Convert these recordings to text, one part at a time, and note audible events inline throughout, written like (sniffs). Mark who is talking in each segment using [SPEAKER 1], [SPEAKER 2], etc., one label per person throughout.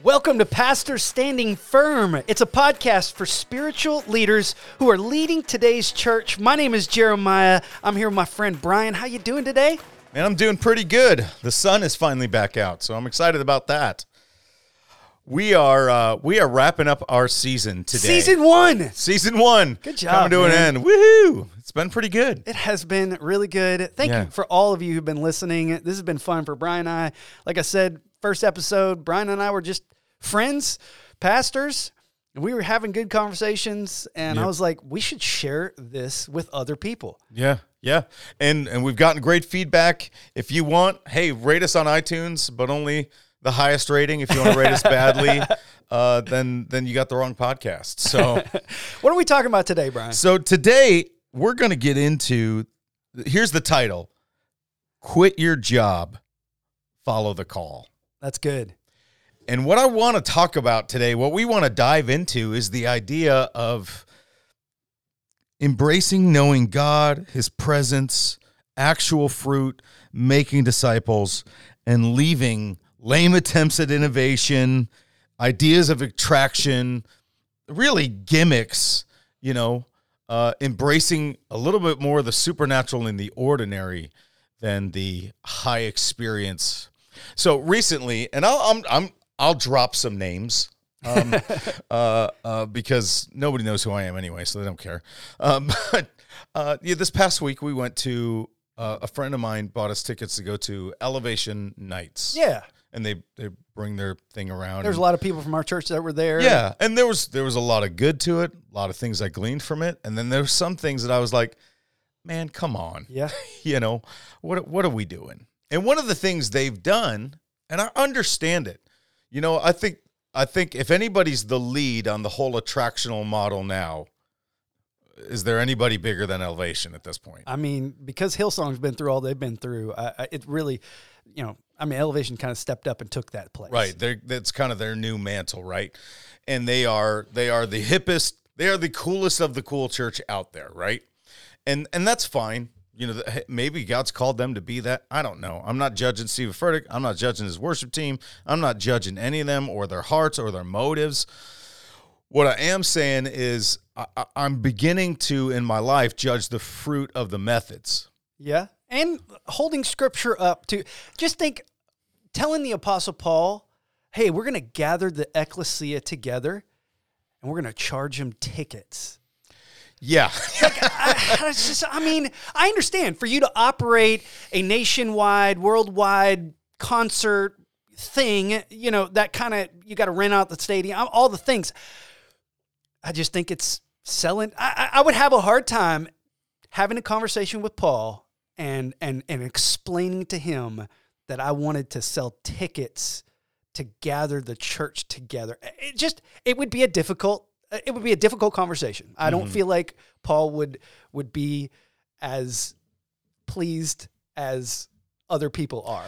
[SPEAKER 1] Welcome to Pastor Standing Firm. It's a podcast for spiritual leaders who are leading today's church. My name is Jeremiah. I'm here with my friend Brian. How you doing today?
[SPEAKER 2] Man, I'm doing pretty good. The sun is finally back out, so I'm excited about that. We are uh, we are wrapping up our season today.
[SPEAKER 1] Season one.
[SPEAKER 2] Season one.
[SPEAKER 1] Good job,
[SPEAKER 2] Coming to
[SPEAKER 1] man.
[SPEAKER 2] an end. Woohoo! It's been pretty good.
[SPEAKER 1] It has been really good. Thank
[SPEAKER 2] Yeah.
[SPEAKER 1] you for all of you who've been listening. This has been fun for Brian and I. Like I said, first episode, Brian and I were just friends, pastors, and we were having good conversations. And I was like, we should share this with other people.
[SPEAKER 2] Yeah, yeah. And and we've gotten great feedback. If you want, hey, rate us on iTunes, but only the highest rating. If you want to rate us badly, (laughs) uh, then then you got the wrong podcast. So (laughs)
[SPEAKER 1] What are we talking about today, Brian?
[SPEAKER 2] So today we're going to get into here's the title. Quit your job, follow the call.
[SPEAKER 1] That's good.
[SPEAKER 2] And what I want to talk about today, what we want to dive into is the idea of embracing knowing God, his presence, actual fruit, making disciples and leaving lame attempts at innovation, ideas of attraction, really gimmicks, you know, uh, embracing a little bit more the supernatural in the ordinary than the high experience. So recently, and I'll I'm, I'm I'll drop some names. um, (laughs) uh, uh, because nobody knows who I am anyway, so they don't care. Um, (laughs) but uh, yeah, this past week we went to uh, a friend of mine bought us tickets to go to Elevation Nights.
[SPEAKER 1] Yeah.
[SPEAKER 2] and they they bring their thing around.
[SPEAKER 1] There's a lot of people from our church that were there.
[SPEAKER 2] yeah, and there was there was a lot of good to it, a lot of things I gleaned from it, and then there were some things that I was like, man, come on,
[SPEAKER 1] Yeah. (laughs)
[SPEAKER 2] you know, what what are we doing? And one of the things they've done, and I understand it, you know, I think I think if anybody's the lead on the whole attractional model now, is there anybody bigger than Elevation at this point?
[SPEAKER 1] I mean, because Hillsong's been through all they've been through, I, I, it really, you know, I mean, Elevation kind of stepped up and took that place.
[SPEAKER 2] Right. They're, that's kind of their new mantle, right? And they are they are the hippest, they are the coolest of the cool church out there, right? And and that's fine. You know, maybe God's called them to be that. I don't know. I'm not judging Steve Furtick. I'm not judging his worship team. I'm not judging any of them or their hearts or their motives. What I am saying is, I- I'm beginning to in my life judge the fruit of the methods.
[SPEAKER 1] Yeah. And holding scripture up to just think, telling the Apostle Paul, hey, we're going to gather the ecclesia together and we're going to charge them tickets.
[SPEAKER 2] Yeah.
[SPEAKER 1] I, it's just, I mean, I understand for you to operate a nationwide, worldwide concert thing, you know, that kind of, you got to rent out the stadium, all the things. I just think it's selling. I, I I would have a hard time having a conversation with Paul and, and, and explaining to him that I wanted to sell tickets to gather the church together. It just, it would be a difficult, it would be a difficult conversation. I don't feel like Paul would, would be as pleased as other people are.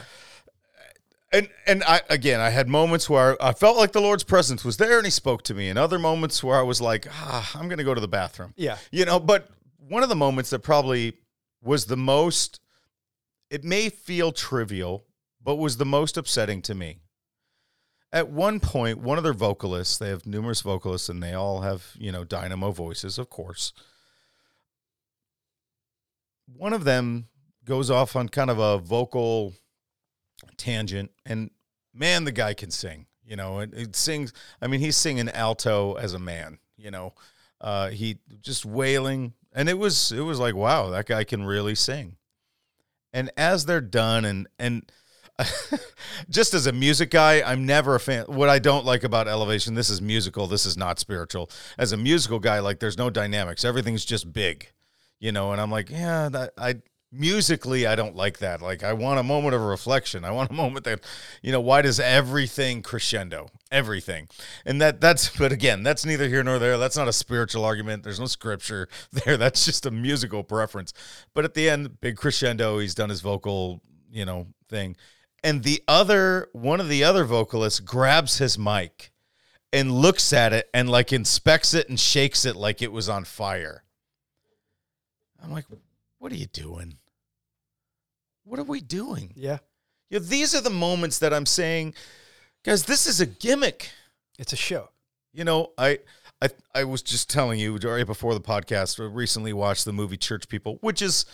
[SPEAKER 2] and and I again I had moments where I felt like the Lord's presence was there and he spoke to me and other moments where I was like ah I'm going to go to the bathroom.
[SPEAKER 1] Yeah.
[SPEAKER 2] You know, but one of the moments that probably was the most it may feel trivial but was the most upsetting to me. At one point one of their vocalists, they have numerous vocalists and they all have, you know, dynamo voices, of course. One of them goes off on kind of a vocal tangent and man the guy can sing you know it, it sings i mean he's singing alto as a man you know uh he just wailing and it was it was like wow that guy can really sing and as they're done and and (laughs) just as a music guy i'm never a fan. What i don't like about elevation this is musical this is not spiritual. As a musical guy like there's no dynamics. Everything's just big you know and i'm like yeah that i musically i don't like that. Like i want a moment of reflection. I want a (laughs) moment that you know why does everything crescendo? Everything. And that that's but again that's neither here nor there. That's not a spiritual argument. There's no scripture (laughs) there. That's just a musical preference. But at the end big crescendo he's done his vocal you know thing and the other one of the other vocalists grabs his mic and looks at it and like inspects it and shakes it like it was on fire i'm like what are you doing what are we doing
[SPEAKER 1] Yeah.
[SPEAKER 2] you know, these are the moments that I'm saying Guys, this is a gimmick.
[SPEAKER 1] It's a show.
[SPEAKER 2] You know, I I I was just telling you right before the podcast. I recently watched the movie Church People, which is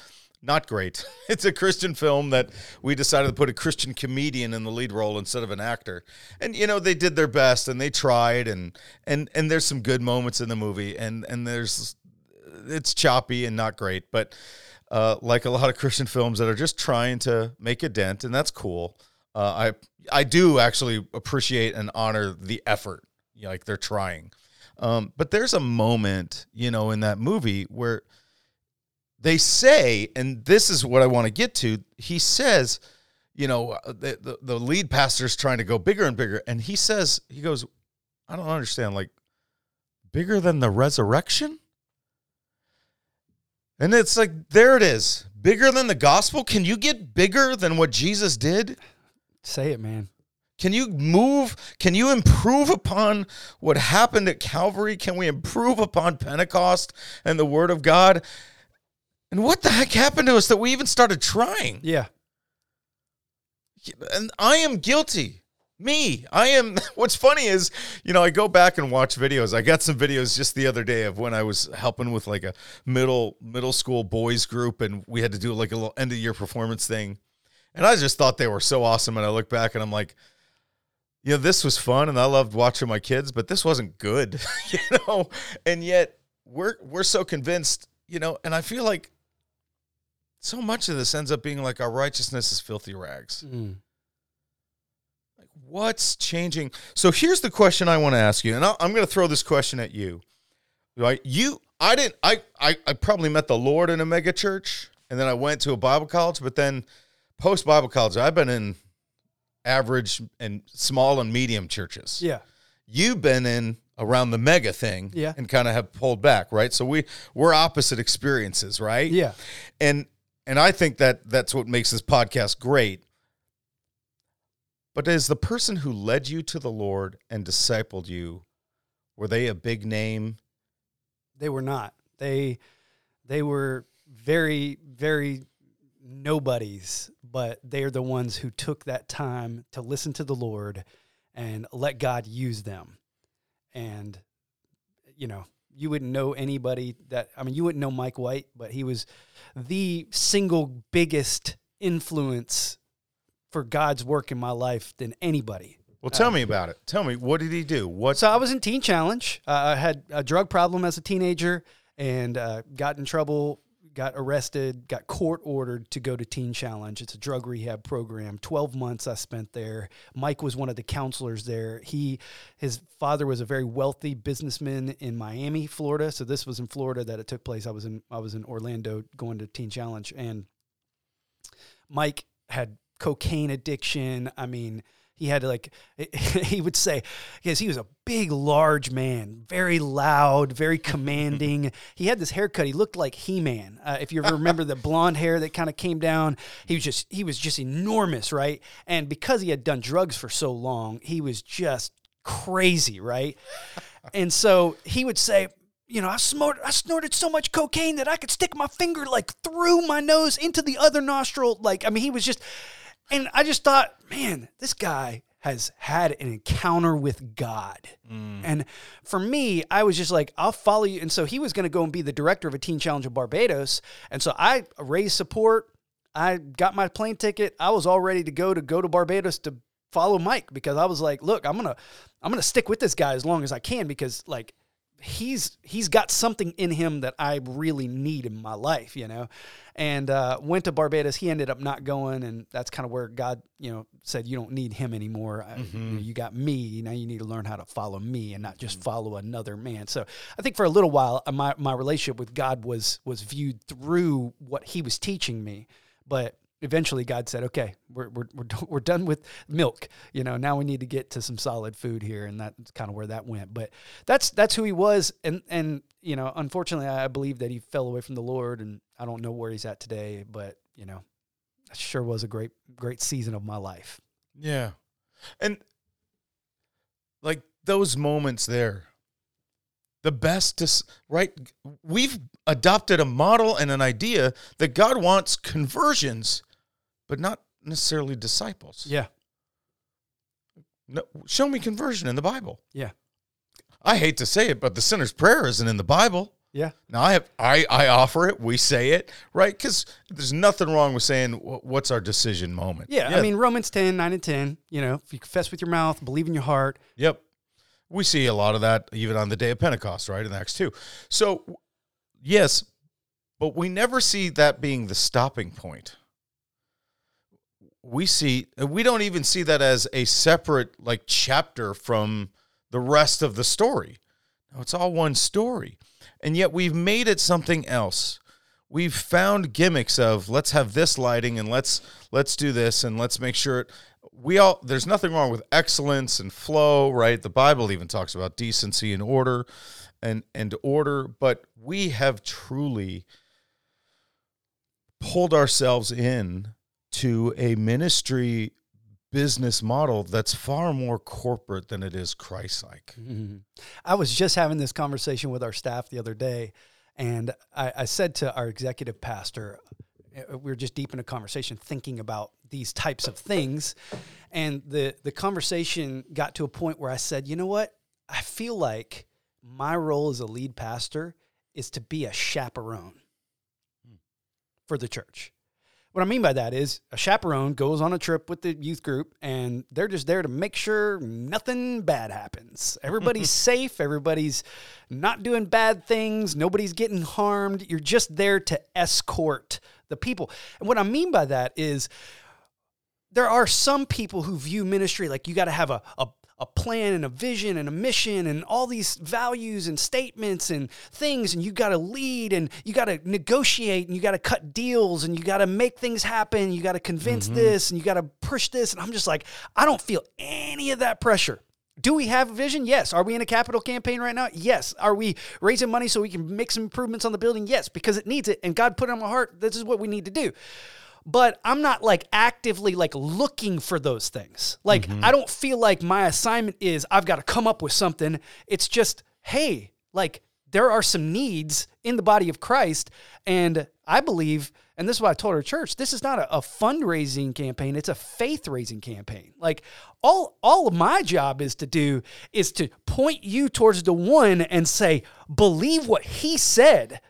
[SPEAKER 2] not great. (laughs) It's a Christian film that we decided to put a Christian comedian in the lead role instead of an actor. And you know, they did their best and they tried and and and there's some good moments in the movie and and there's it's choppy and not great, but uh, like a lot of Christian films that are just trying to make a dent, and that's cool. Uh, I I do actually appreciate and honor the effort, like they're trying. Um, but there's a moment, you know, in that movie where they say, and this is what I want to get to. He says, you know, uh, the, the, the lead pastor is trying to go bigger and bigger. And he says, he goes, I don't understand, like, bigger than the resurrection? And it's like, there it is. Bigger than the gospel? Can you get bigger than what Jesus did?
[SPEAKER 1] Say it, man.
[SPEAKER 2] Can you move? Can you improve upon what happened at Calvary? Can we improve upon Pentecost and the Word of God? And what the heck happened to us that we even started trying?
[SPEAKER 1] Yeah.
[SPEAKER 2] And I am guilty. Me. I am. (laughs) What's funny is, you know, I go back and watch videos. I got some videos just the other day of when I was helping with like a middle middle school boys group, and we had to do like a little end of year performance thing. And I just thought they were so awesome. And I look back and I'm like, you know, this was fun, and I loved watching my kids, but this wasn't good, (laughs) you know. And yet we're we're so convinced, you know. And I feel like so much of this ends up being like our righteousness is filthy rags.
[SPEAKER 1] Mm.
[SPEAKER 2] Like, what's changing? So here's the question I want to ask you, and i am going to throw this question at you. Right? You, I didn't. I, I, I probably met the Lord in a mega church, and then I went to a Bible college. But then, post Bible college, I've been in average and small and medium churches.
[SPEAKER 1] Yeah.
[SPEAKER 2] You've been in around the mega thing,
[SPEAKER 1] Yeah.
[SPEAKER 2] and kind of have pulled back, right? So we we're opposite experiences, right?
[SPEAKER 1] Yeah.
[SPEAKER 2] and and I think that that's what makes this podcast great. But as the person who led you to the Lord and discipled you, were they a big name?
[SPEAKER 1] They were not. They they were very very nobodies, but they're the ones who took that time to listen to the Lord and let God use them. And you know, you wouldn't know anybody that I mean, you wouldn't know Mike White, but he was the single biggest influence for God's work in my life than anybody.
[SPEAKER 2] Well, tell me about it. Tell me, what did he do? What?
[SPEAKER 1] So I was in Teen Challenge. Uh, I had a drug problem as a teenager and uh, got in trouble, got arrested, got court ordered to go to Teen Challenge. It's a drug rehab program. 12 months I spent there. Mike was one of the counselors there. He his father was a very wealthy businessman in Miami, Florida. So this was in Florida that it took place. I was in I was in Orlando going to Teen Challenge and Mike had cocaine addiction. I mean, he had to like (laughs) he would say because he was a big large man very loud very commanding. He had this haircut. He looked like he-man. Uh, if you remember the blonde hair that kind of came down he was just he was just enormous right? And because he had done drugs for so long he was just crazy right? And so he would say you know, I snorted, I snorted so much cocaine that I could stick my finger like through my nose into the other nostril. Like, I mean, he was just, and I just thought, man, this guy has had an encounter with God. Mm. And for me, I was just like, I'll follow you. And so he was going to go and be the director of a teen challenge in Barbados. And so I raised support. I got my plane ticket. I was all ready to go to go to Barbados to follow Mike because I was like, look, I'm going to I'm going to stick with this guy as long as I can because like he's he's got something in him that I really need in my life, you know. And uh, went to Barbados. He ended up not going, and that's kind of where God, you know, said you don't need him anymore. I- you, know, you got me. Now you need to learn how to follow me and not just follow another man. So I think for a little while, uh, my my relationship with God was was viewed through what He was teaching me, but eventually God said, "Okay, we're we're we're, (laughs) we're done with milk. You know, now we need to get to some solid food here." And that's kind of where that went. But that's that's who he was, and and you know, unfortunately, I believe that he fell away from the Lord, and I don't know where he's at today. But you know, it sure was a great great season of my life.
[SPEAKER 2] Yeah. And like those moments there, the best, dis- right? We've adopted a model and an idea that God wants conversions, but not necessarily disciples.
[SPEAKER 1] Yeah,
[SPEAKER 2] No, show me conversion in the Bible.
[SPEAKER 1] Yeah.
[SPEAKER 2] I hate to say it, but the sinner's prayer isn't in the Bible.
[SPEAKER 1] Yeah.
[SPEAKER 2] Now I have I I offer it. We say it right because there's nothing wrong with saying what's our decision moment.
[SPEAKER 1] Yeah. I mean, Romans 10, 9 and 10, you know, if you confess with your mouth, believe in your heart.
[SPEAKER 2] Yep. We see a lot of that even on the day of Pentecost, right? In Acts 2. So, yes, but we never see that being the stopping point. We see, we don't even see that as a separate, like, chapter from the rest of the story. No, it's all one story. And yet we've made it something else. We've found gimmicks of let's have this lighting and let's let's do this and let's make sure it we all there's nothing wrong with excellence and flow, right? The Bible even talks about decency and order and and order, but we have truly pulled ourselves in to a ministry business model that's far more corporate than it is Christ-like. Mm-hmm.
[SPEAKER 1] I was just having this conversation with our staff the other day, and I, I said to our executive pastor, uh, we were just deep in a conversation thinking about these types of things, and the the conversation got to a point where I said, you know what, I feel like my role as a lead pastor is to be a chaperone hmm. for the church. What I mean by that is a chaperone goes on a trip with the youth group and they're just there to make sure nothing bad happens. Everybody's (laughs) safe, everybody's not doing bad things, nobody's getting harmed. You're just there to escort the people. And what I mean by that is there are some people who view ministry like you got to have a, a a plan and a vision and a mission and all these values and statements and things and you got to lead and you got to negotiate and you got to cut deals and you got to make things happen you got to convince mm-hmm. this and you got to push this and I'm just like I don't feel any of that pressure do we have a vision? Yes. Are we in a capital campaign right now? Yes. Are we raising money so we can make some improvements on the building? Yes, because it needs it and God put it on my heart this is what we need to do but I'm not like actively like looking for those things. Like mm-hmm. I don't feel like my assignment is I've got to come up with something. It's just, hey, like there are some needs in the body of Christ and I believe and this is what I told our church, this is not a, a fundraising campaign, it's a faith raising campaign. Like all all of my job is to do is to point you towards the one and say, believe what he said.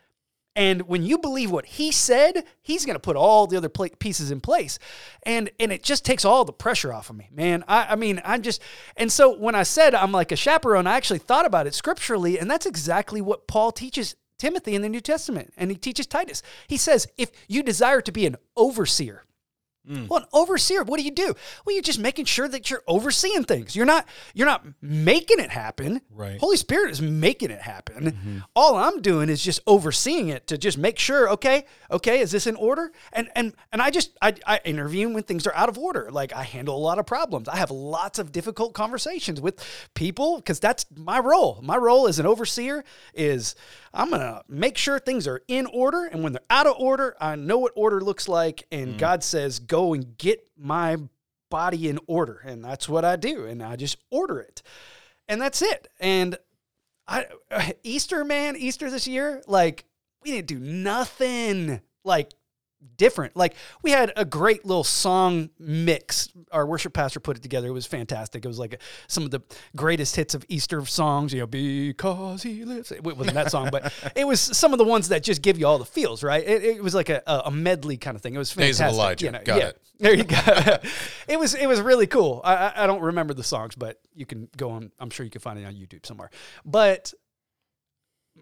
[SPEAKER 1] And when you believe what he said, he's going to put all the other pieces in place. And and it just takes all the pressure off of me, man. I, I mean, I'm just, and so when I said I'm like a chaperone, I actually thought about it scripturally. And that's exactly what Paul teaches Timothy in the New Testament. And he teaches Titus. He says, if you desire to be an overseer, Mm. well, an overseer, what do you do? Well, you're just making sure that you're overseeing things. You're not you're not making it happen.
[SPEAKER 2] Right.
[SPEAKER 1] Holy Spirit is making it happen. Mm-hmm. All I'm doing is just overseeing it to just make sure, okay, okay, is this in order? And and and I just I, I intervene when things are out of order. Like I handle a lot of problems. I have lots of difficult conversations with people because that's my role. My role as an overseer is I'm gonna make sure things are in order, and when they're out of order, I know what order looks like. And mm. God says, "Go and get my body in order," and that's what I do, and I just order it, and that's it. And I (sighs) Easter, man, Easter this year, like we didn't do nothing like different. Like we had a great little song mix. Our worship pastor put it together. It was fantastic. It was like some of the greatest hits of Easter songs. You know, because he lives. It wasn't that song, but (laughs) it was some of the ones that just give you all the feels. Right? It, it was like a, a medley kind of thing. It was
[SPEAKER 2] Days
[SPEAKER 1] fantastic.
[SPEAKER 2] of Elijah.
[SPEAKER 1] You know,
[SPEAKER 2] Got
[SPEAKER 1] yeah.
[SPEAKER 2] it. (laughs)
[SPEAKER 1] There you go. it was it was really cool. I I don't remember the songs, but you can go on. I'm sure you can find it on YouTube somewhere. But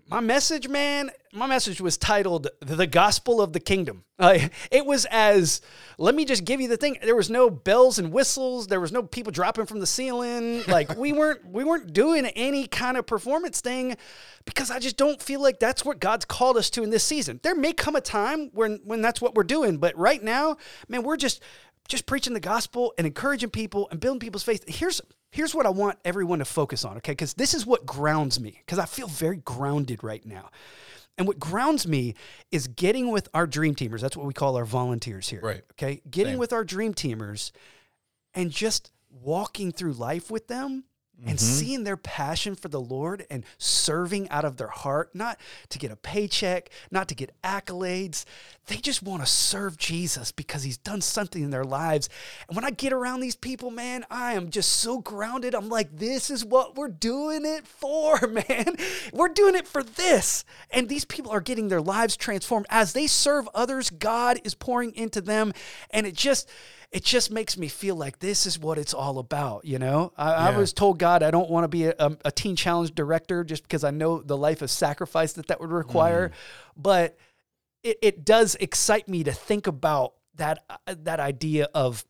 [SPEAKER 1] my message, man, my message was titled "The Gospel of the Kingdom." Uh, like (laughs) it was as, let me just give you the thing. There was no bells and whistles. There was no people dropping from the ceiling. (laughs) Like we weren't we weren't doing any kind of performance thing because I just don't feel like that's what God's called us to in this season. There may come a time when when that's what we're doing, but right now, man, we're just just preaching the gospel and encouraging people and building people's faith. Here's here's what I want everyone to focus on, okay? Because this is what grounds me, because I feel very grounded right now. And what grounds me is getting with our dream teamers. That's what we call our volunteers here.
[SPEAKER 2] Right.
[SPEAKER 1] Okay. Getting
[SPEAKER 2] Same.
[SPEAKER 1] with our dream teamers and just walking through life with them and mm-hmm. seeing their passion for the Lord and serving out of their heart, not to get a paycheck, not to get accolades. They just want to serve Jesus because he's done something in their lives. And when I get around these people, man, I am just so grounded. I'm like, this is what we're doing it for, (laughs) man. We're doing it for this. And these people are getting their lives transformed. As they serve others, God is pouring into them. And it just, it just makes me feel like this is what it's all about. You know, I, I was told God I don't want to be a, a, a teen challenge director just because I know the life of sacrifice that that would require, but it, it does excite me to think about that uh, that idea of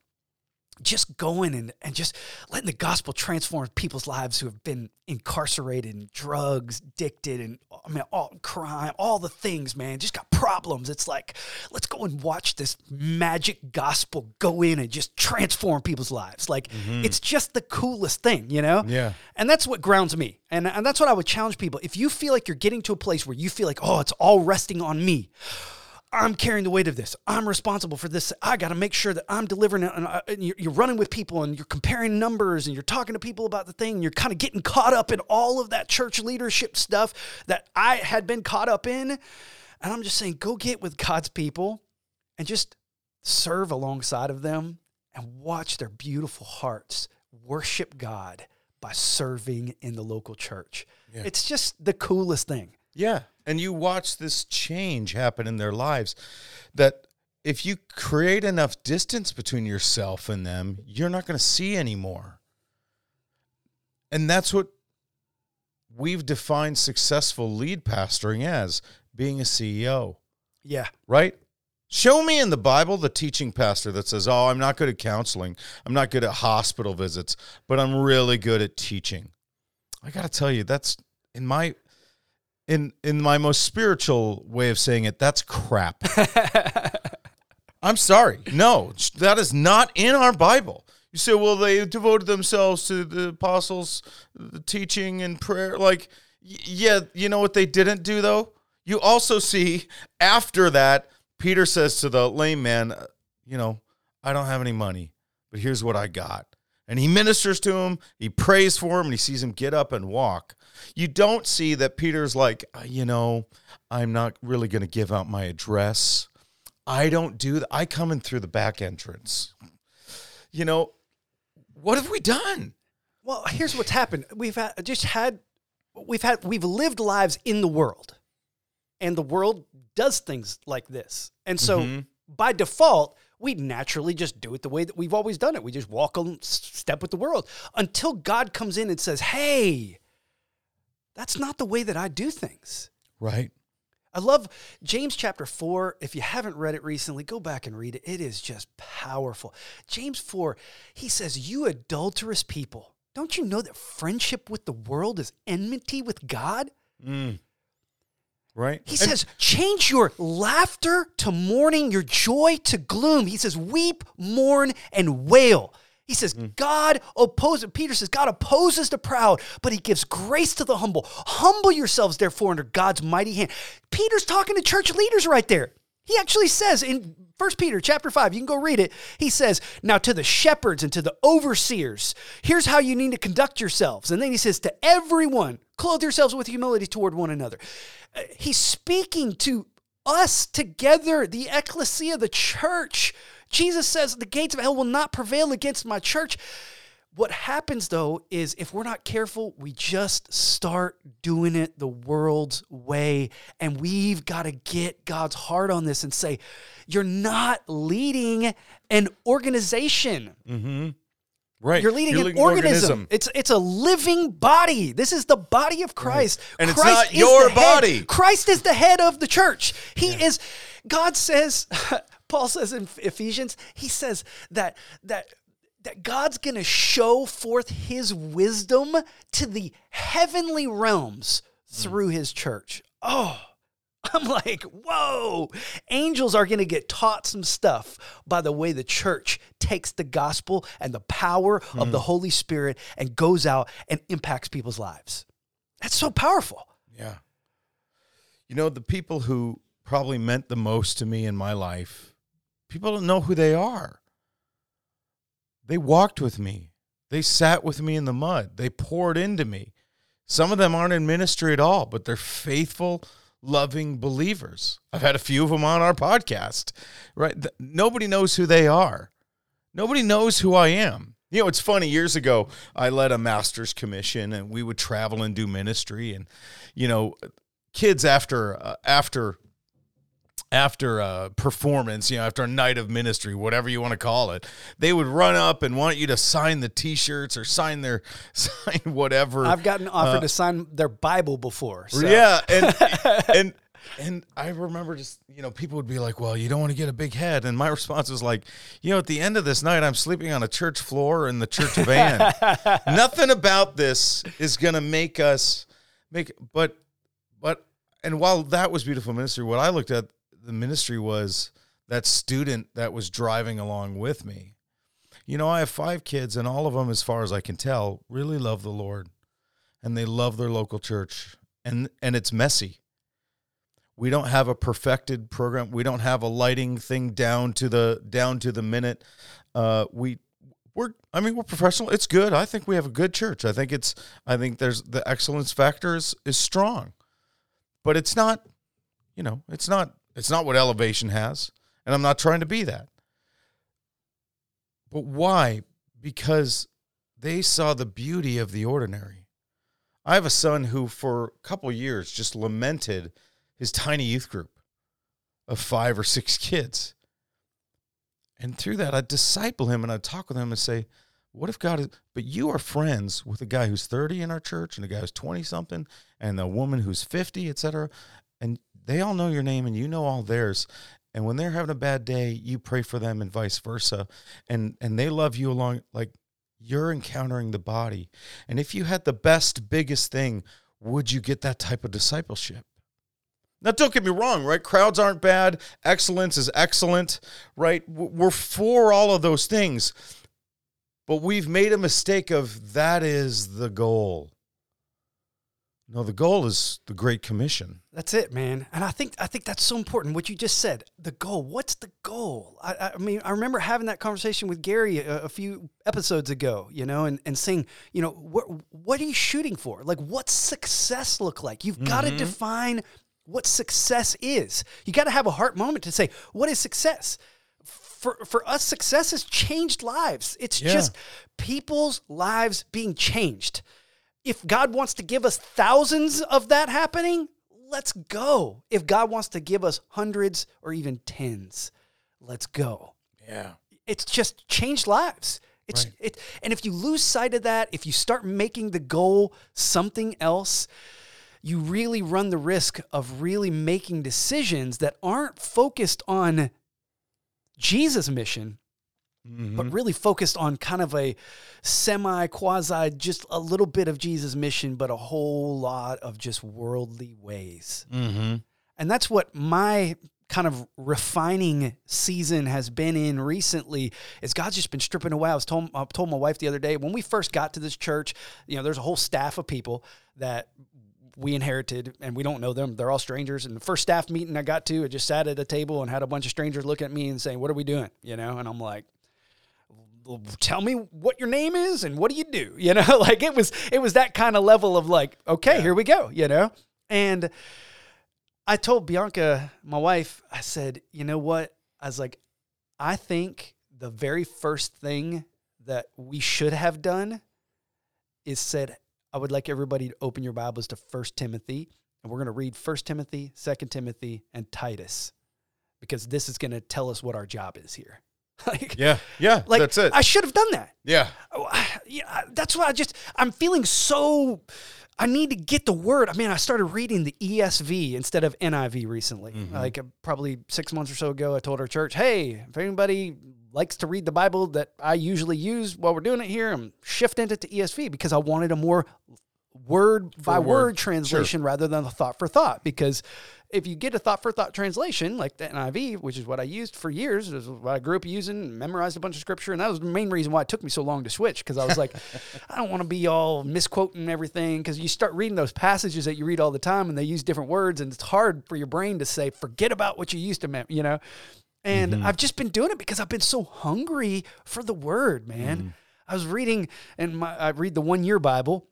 [SPEAKER 1] just going and, and just letting the gospel transform people's lives who have been incarcerated and drugs, addicted, and I mean, all crime, all the things, man, just got problems. It's like, let's go and watch this magic gospel go in and just transform people's lives. Like, mm-hmm. it's just the coolest thing, you know?
[SPEAKER 2] Yeah.
[SPEAKER 1] And that's what grounds me. And, and that's what I would challenge people. If you feel like you're getting to a place where you feel like, oh, it's all resting on me, I'm carrying the weight of this. I'm responsible for this. I got to make sure that I'm delivering it. And, I- and you're, you're running with people and you're comparing numbers and you're talking to people about the thing. And you're kind of getting caught up in all of that church leadership stuff that I had been caught up in. And I'm just saying, go get with God's people and just serve alongside of them and watch their beautiful hearts worship God by serving in the local church. It's just the coolest thing.
[SPEAKER 2] Yeah. And you watch this change happen in their lives that if you create enough distance between yourself and them, you're not going to see anymore. And that's what we've defined successful lead pastoring as being a CEO,
[SPEAKER 1] Yeah.
[SPEAKER 2] right? Show me in the Bible the teaching pastor that says, Oh, I'm not good at counseling. I'm not good at hospital visits, but I'm really good at teaching. I got to tell you, that's in my in in my most spiritual way of saying it, that's crap. (laughs) I'm sorry. No, that is not in our Bible. You say, well, they devoted themselves to the apostles, the teaching and prayer. Like, y- yeah, you know what they didn't do though? You also see after that, Peter says to the lame man, uh, you know, I don't have any money, but here's what I got. And he ministers to him, he prays for him, and he sees him get up and walk. You don't see that Peter's like, "Uh, you know, I'm not really going to give out my address. I don't do that. I come in through the back entrance. You know, what have we done?
[SPEAKER 1] Well, here's what's happened. We've had, just had, we've had, we've lived lives in the world, and the world does things like this. And so,
[SPEAKER 2] Mhm.
[SPEAKER 1] by default, we naturally just do it the way that we've always done it. We just walk on step with the world until God comes in and says, "Hey, that's not the way that I do things."
[SPEAKER 2] Right.
[SPEAKER 1] I love James chapter 4. If you haven't read it recently, go back and read it. It is just powerful. James 4, he says, You adulterous people, don't you know that friendship with the world is enmity with God? Mm.
[SPEAKER 2] Right.
[SPEAKER 1] He says, Change your laughter to mourning, your joy to gloom. He says, Weep, mourn, and wail. He says, God opposes, Peter says, God opposes the proud, but he gives grace to the humble. Humble yourselves, therefore, under God's mighty hand. Peter's talking to church leaders right there. He actually says in 1 Peter chapter 5, you can go read it. He says, Now to the shepherds and to the overseers, here's how you need to conduct yourselves. And then he says, To everyone, clothe yourselves with humility toward one another. Uh, He's speaking to us together, the ecclesia, the church. Jesus says, The gates of hell will not prevail against my church. What happens though is if we're not careful, we just start doing it the world's way. And we've got to get God's heart on this and say, You're not leading an organization. Mm-hmm.
[SPEAKER 2] Right.
[SPEAKER 1] You're leading an
[SPEAKER 2] leading
[SPEAKER 1] organism. It's it's a living body. This is the body of mm-hmm. Christ.
[SPEAKER 2] And it's not your
[SPEAKER 1] the head.
[SPEAKER 2] body.
[SPEAKER 1] Christ is the head of the church. He is God says (laughs) Paul says in Ephesians, he says that that that God's going to show forth his wisdom to the heavenly realms hmm. through his church. Oh, (laughs) I'm like, whoa. Angels are going to get taught some stuff by the way the church takes the gospel and the power of hmm. the Holy Spirit and goes out and impacts people's lives. That's so powerful.
[SPEAKER 2] Yeah. You know, the people who probably meant the most to me in my life, people don't know who they are. They walked with me. They sat with me in the mud. They poured into me. Some of them aren't in ministry at all, but they're faithful, loving believers. I've had a few of them on our podcast, right? Nobody knows who they are. Nobody knows who I am. You know, it's funny. Years ago, I led a master's commission, and we would travel and do ministry. And you know, kids after uh, after after a performance, you know, after a night of ministry, whatever you want to call it, they would run up and want you to sign the T-shirts or sign their (laughs) sign whatever.
[SPEAKER 1] I've gotten offered uh, to sign their Bible before. So.
[SPEAKER 2] Yeah, and (laughs) and and I remember just you know people would be like, "Well, you don't want to get a big head," and my response was like, "You know, at the end of this night, I'm sleeping on a church floor in the church (laughs) van. Nothing about this is gonna make us make, but but and while that was beautiful ministry, what I looked at the ministry was that student that was driving along with me. You know, I have five kids, and all of them, as far as I can tell, really love the Lord, and they love their local church, and and it's messy. We don't have a perfected program. We don't have a lighting thing down to the down to the minute. Uh, we we're I mean we're professional. It's good. I think we have a good church. I think it's I think there's the excellence factor is, is strong, but it's not. You know, it's not it's not what elevation has, and I'm not trying to be that. But why? Because they saw the beauty of the ordinary. I have a son who, for a couple years, just lamented his tiny youth group of five or six kids. And through that, I'd disciple him and I'd talk with him and say, What if God is, but you are friends with a guy who's 30 in our church and a guy who's 20 something and a woman who's 50, etc. And they all know your name and you know all theirs. And when they're having a bad day, you pray for them and vice versa. And and they love you along like you're encountering the body. And if you had the best, biggest thing, would you get that type of discipleship? Now, don't get me wrong, right? Crowds aren't bad. Excellence is excellent, right? We're for all of those things. But we've made a mistake of that is the goal. No, the goal is the Great Commission.
[SPEAKER 1] That's it, man. And I think I think that's so important. What you just said, the goal. What's the goal? I, I mean, I remember having that conversation with Gary a, a, few episodes ago, you know, and, and saying, you know, what what are you shooting for? Like, what's success look like? You've got to mm-hmm. define what success is. You got to have a heart moment to say, what is success? For, for us, success has changed lives. It's
[SPEAKER 2] Yeah.
[SPEAKER 1] just people's lives being changed. If God wants to give us thousands of that happening, let's go. If God wants to give us hundreds or even tens, let's go.
[SPEAKER 2] Yeah.
[SPEAKER 1] It's just changed lives. It's
[SPEAKER 2] Right.
[SPEAKER 1] it, and if you lose sight of that, if you start making the goal something else, you really run the risk of really making decisions that aren't focused on Jesus' mission,
[SPEAKER 2] Mm-hmm.
[SPEAKER 1] but really focused on kind of a semi quasi, just a little bit of Jesus' mission, but a whole lot of just worldly ways.
[SPEAKER 2] Mm-hmm.
[SPEAKER 1] And that's what my kind of refining season has been in recently is God's just been stripping away. I was told I told my wife the other day when we first got to this church, you know, there's a whole staff of people that we inherited and we don't know them. They're all strangers. And the first staff meeting I got to, I just sat at a table and had a bunch of strangers looking at me and saying, What are we doing? You know, and I'm like, "Well, tell me what your name is and what do you do? (laughs) You know like it was it was that kind of level of like okay here we go you know? And i told bianca my wife i said you know what? I was like i think the very first thing that we should have done is said i would like everybody to open your bibles to First timothy and we're going to read First timothy Second timothy and titus because this is going to tell us what our job is here (laughs) like
[SPEAKER 2] Yeah. Yeah.
[SPEAKER 1] like
[SPEAKER 2] that's it.
[SPEAKER 1] I should have done that.
[SPEAKER 2] yeah.
[SPEAKER 1] Oh, yeah, that's why I just I'm feeling so. I need to get the word. I mean, I started reading the ESV instead of NIV recently. Like uh, probably six months or so ago, I told our church, "Hey, if anybody likes to read the Bible that I usually use while we're doing it here, I'm shifting it to ESV because I wanted a more word by
[SPEAKER 2] word.
[SPEAKER 1] word translation rather than a thought for thought. Because if you get a thought for thought translation like the NIV, which is what I used for years, is what I grew up using, and memorized a bunch of scripture, and that was the main reason why it took me so long to switch. Because I was like, (laughs) I don't want to be all misquoting everything. Because you start reading those passages that you read all the time, and they use different words, and it's hard for your brain to say, forget about what you used to, mem-, you know. And mm-hmm. I've just been doing it because I've been so hungry for the word, man. Mm-hmm. I was reading, and my I read the one year Bible.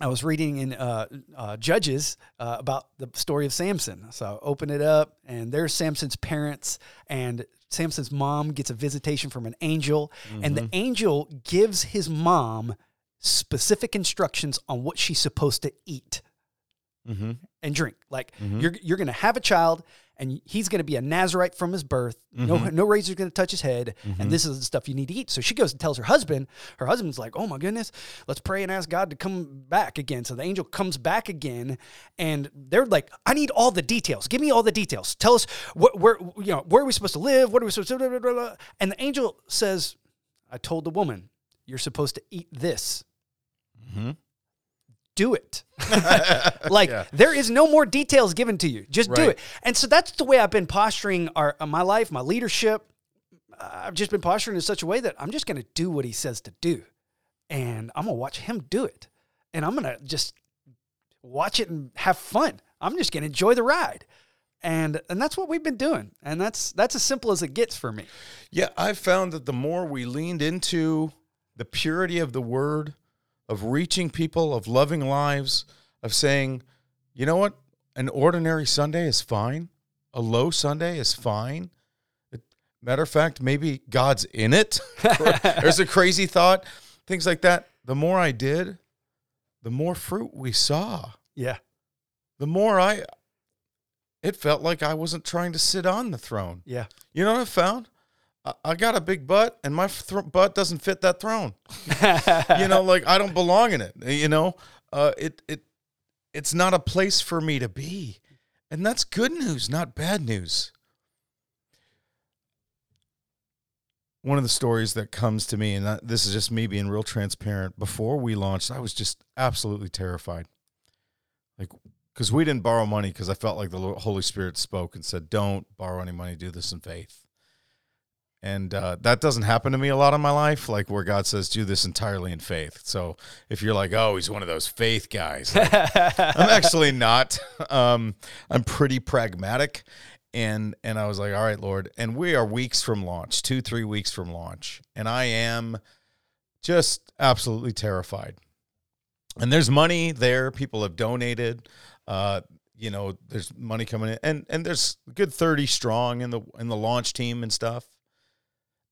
[SPEAKER 1] I was reading in uh, uh, Judges uh, about the story of Samson. So I open it up, and there's Samson's parents, and Samson's mom gets a visitation from an angel, and the angel gives his mom specific instructions on what she's supposed to eat
[SPEAKER 2] Mm-hmm.
[SPEAKER 1] and drink. Like you're you're going to have a child, and he's going to be a Nazarite from his birth. No mm-hmm. no razor's going to touch his head, and mm-hmm. this is the stuff you need to eat. So she goes and tells her husband. Her husband's like, "Oh my goodness, let's pray and ask God to come back again." So the angel comes back again, and they're like, "I need all the details. Give me all the details. Tell us what where you know where are we supposed to live? What are we supposed to?" Blah, blah, blah. And the angel says, "I told the woman, you're supposed to eat this." Mm-hmm. Do it. (laughs) like
[SPEAKER 2] Yeah.
[SPEAKER 1] there is no more details given to you. Just do it. And so that's the way I've been posturing our uh, my life, my leadership. Uh, I've just been posturing in such a way that I'm just going to do what he says to do, and I'm going to watch him do it, and I'm going to just watch it and have fun. I'm just going to enjoy the ride. And and that's what we've been doing. And that's that's as simple as it gets for me.
[SPEAKER 2] Yeah, I've found that the more we leaned into the purity of the word, of reaching people, of loving lives, of saying, you know what, an ordinary Sunday is fine, a low Sunday is fine. Matter of fact, maybe God's in it. (laughs) There's a crazy thought, things like that. The more I did, the more fruit we saw.
[SPEAKER 1] Yeah.
[SPEAKER 2] The more I, it felt like I wasn't trying to sit on the throne.
[SPEAKER 1] Yeah.
[SPEAKER 2] You know what I found? I, I got a big butt, and my thro- butt doesn't fit that throne. (laughs) you know, like I don't belong in it. You know, uh, it it it's not a place for me to be, and that's good news, not bad news. One of the stories that comes to me, and that, this is just me being real transparent. Before we launched, I was just absolutely terrified, like because we didn't borrow money because I felt like the Holy Spirit spoke and said, "Don't borrow any money. Do this in faith." And uh, that doesn't happen to me a lot in my life, like where God says, "Do this entirely in faith." So if you're like, "Oh, he's one of those faith guys," like, I'm (laughs) actually not. (laughs) Um, I'm pretty pragmatic, and and I was like, "All right, Lord." And we are weeks from launch, two three weeks from launch, and I am just absolutely terrified. And there's money there. People have donated. Uh, you know, there's money coming in, and and there's a good thirty strong in the in the launch team and stuff.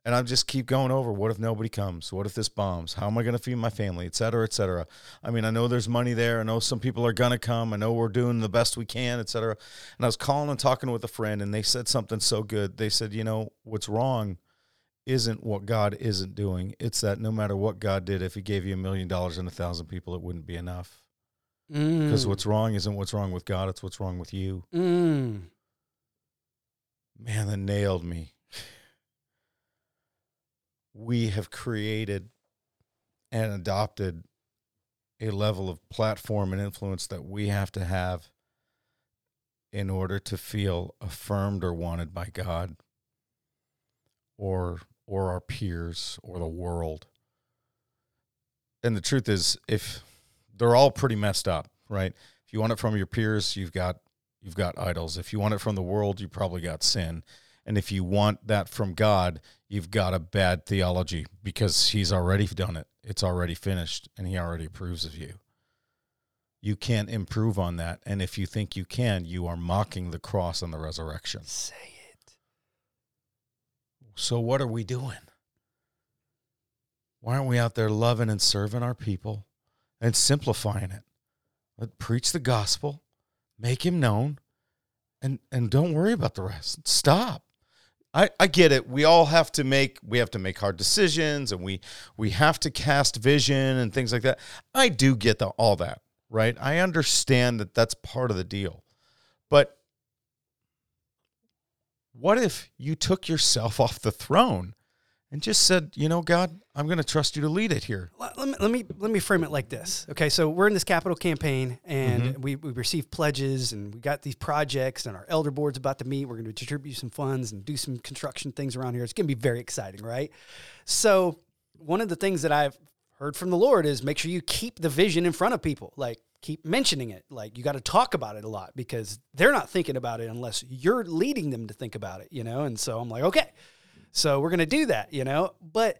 [SPEAKER 2] And I just keep going over. What if nobody comes? What if this bombs? How am I going to feed my family, et cetera, et cetera? I mean, I know there's money there. I know some people are going to come. I know we're doing the best we can, et cetera. And I was calling and talking with a friend, and they said something so good. They said, you know, what's wrong isn't what God isn't doing. It's that no matter what God did, if He gave you a million dollars and a thousand people, it wouldn't be enough. Because
[SPEAKER 1] Mm.
[SPEAKER 2] what's wrong isn't what's wrong with God, it's what's wrong with you.
[SPEAKER 1] Mm.
[SPEAKER 2] Man, that nailed me. We have created and adopted a level of platform and influence that we have to have in order to feel affirmed or wanted by God or or our peers or the world. And the truth is if they're all pretty messed up, right? If you want it from your peers, you've got you've got idols. If you want it from the world, you probably got sin. And if you want that from God, you've got a bad theology because he's already done it. It's already finished and he already approves of you. You can't improve on that. And if you think you can, you are mocking the cross and the resurrection.
[SPEAKER 1] Say it.
[SPEAKER 2] So what are we doing? Why aren't we out there loving and serving our people and simplifying it? Let preach the gospel, make him known, and and don't worry about the rest. Stop. I, I get it. We all have to make we have to make hard decisions and we we have to cast vision and things like that. I do get the, all that, right? I understand that that's part of the deal. But what if you took yourself (laughs) off the throne and just said, you know, God, I'm going to trust you to lead it here?
[SPEAKER 1] Let let me, let me let me frame it like this. Okay, so we're in this capital campaign, and
[SPEAKER 2] Mm-hmm.
[SPEAKER 1] we we received pledges, and we got these projects, and our elder board's about to meet. We're going to distribute some funds and do some construction things around here. It's going to be very exciting, right? So one of the things that I've heard from the Lord is make sure you keep the vision in front of people, like keep mentioning it. Like you got to talk about it a lot because they're not thinking about it unless you're leading them to think about it, you know. And so I'm like, okay, so we're going to do that, you know, but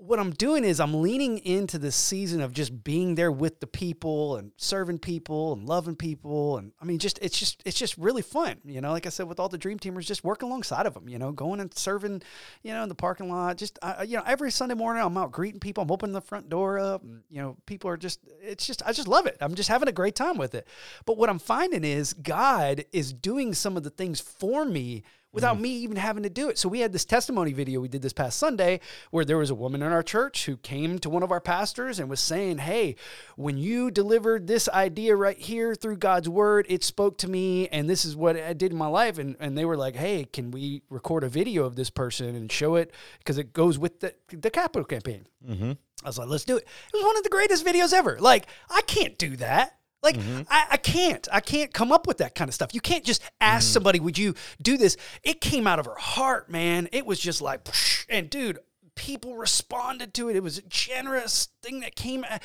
[SPEAKER 1] what I'm doing is I'm leaning into this season of just being there with the people and serving people and loving people. And I mean just it's just it's just really fun you know? Like I said with all the dream teamers just working alongside of them you know? Going and serving you know in the parking lot. Just you know every Sunday morning I'm out greeting people. I'm opening the front door up and you know people are just it's just I just love it. I'm just having a great time with it. But what I'm finding is God is doing some of the things for me without mm. me even having to do it. So we had this testimony video we did this past Sunday where there was a woman in our church who came to one of our pastors and was saying, "Hey, when you delivered this idea right here through God's word, it spoke to me and this is what I did in my life." And and they were like, "Hey, can we record a video of this person and show it because it goes with the the capital campaign?" Mm-hmm. I was like, "Let's do it." It was one of the greatest videos ever. Like, I can't do that. Like mm-hmm. I, I, can't, I can't come up with that kind of stuff. You can't just ask mm-hmm. somebody, "Would you do this?" It came out of her heart, man. It was just like, and dude, people responded to it. It was a generous thing that came. And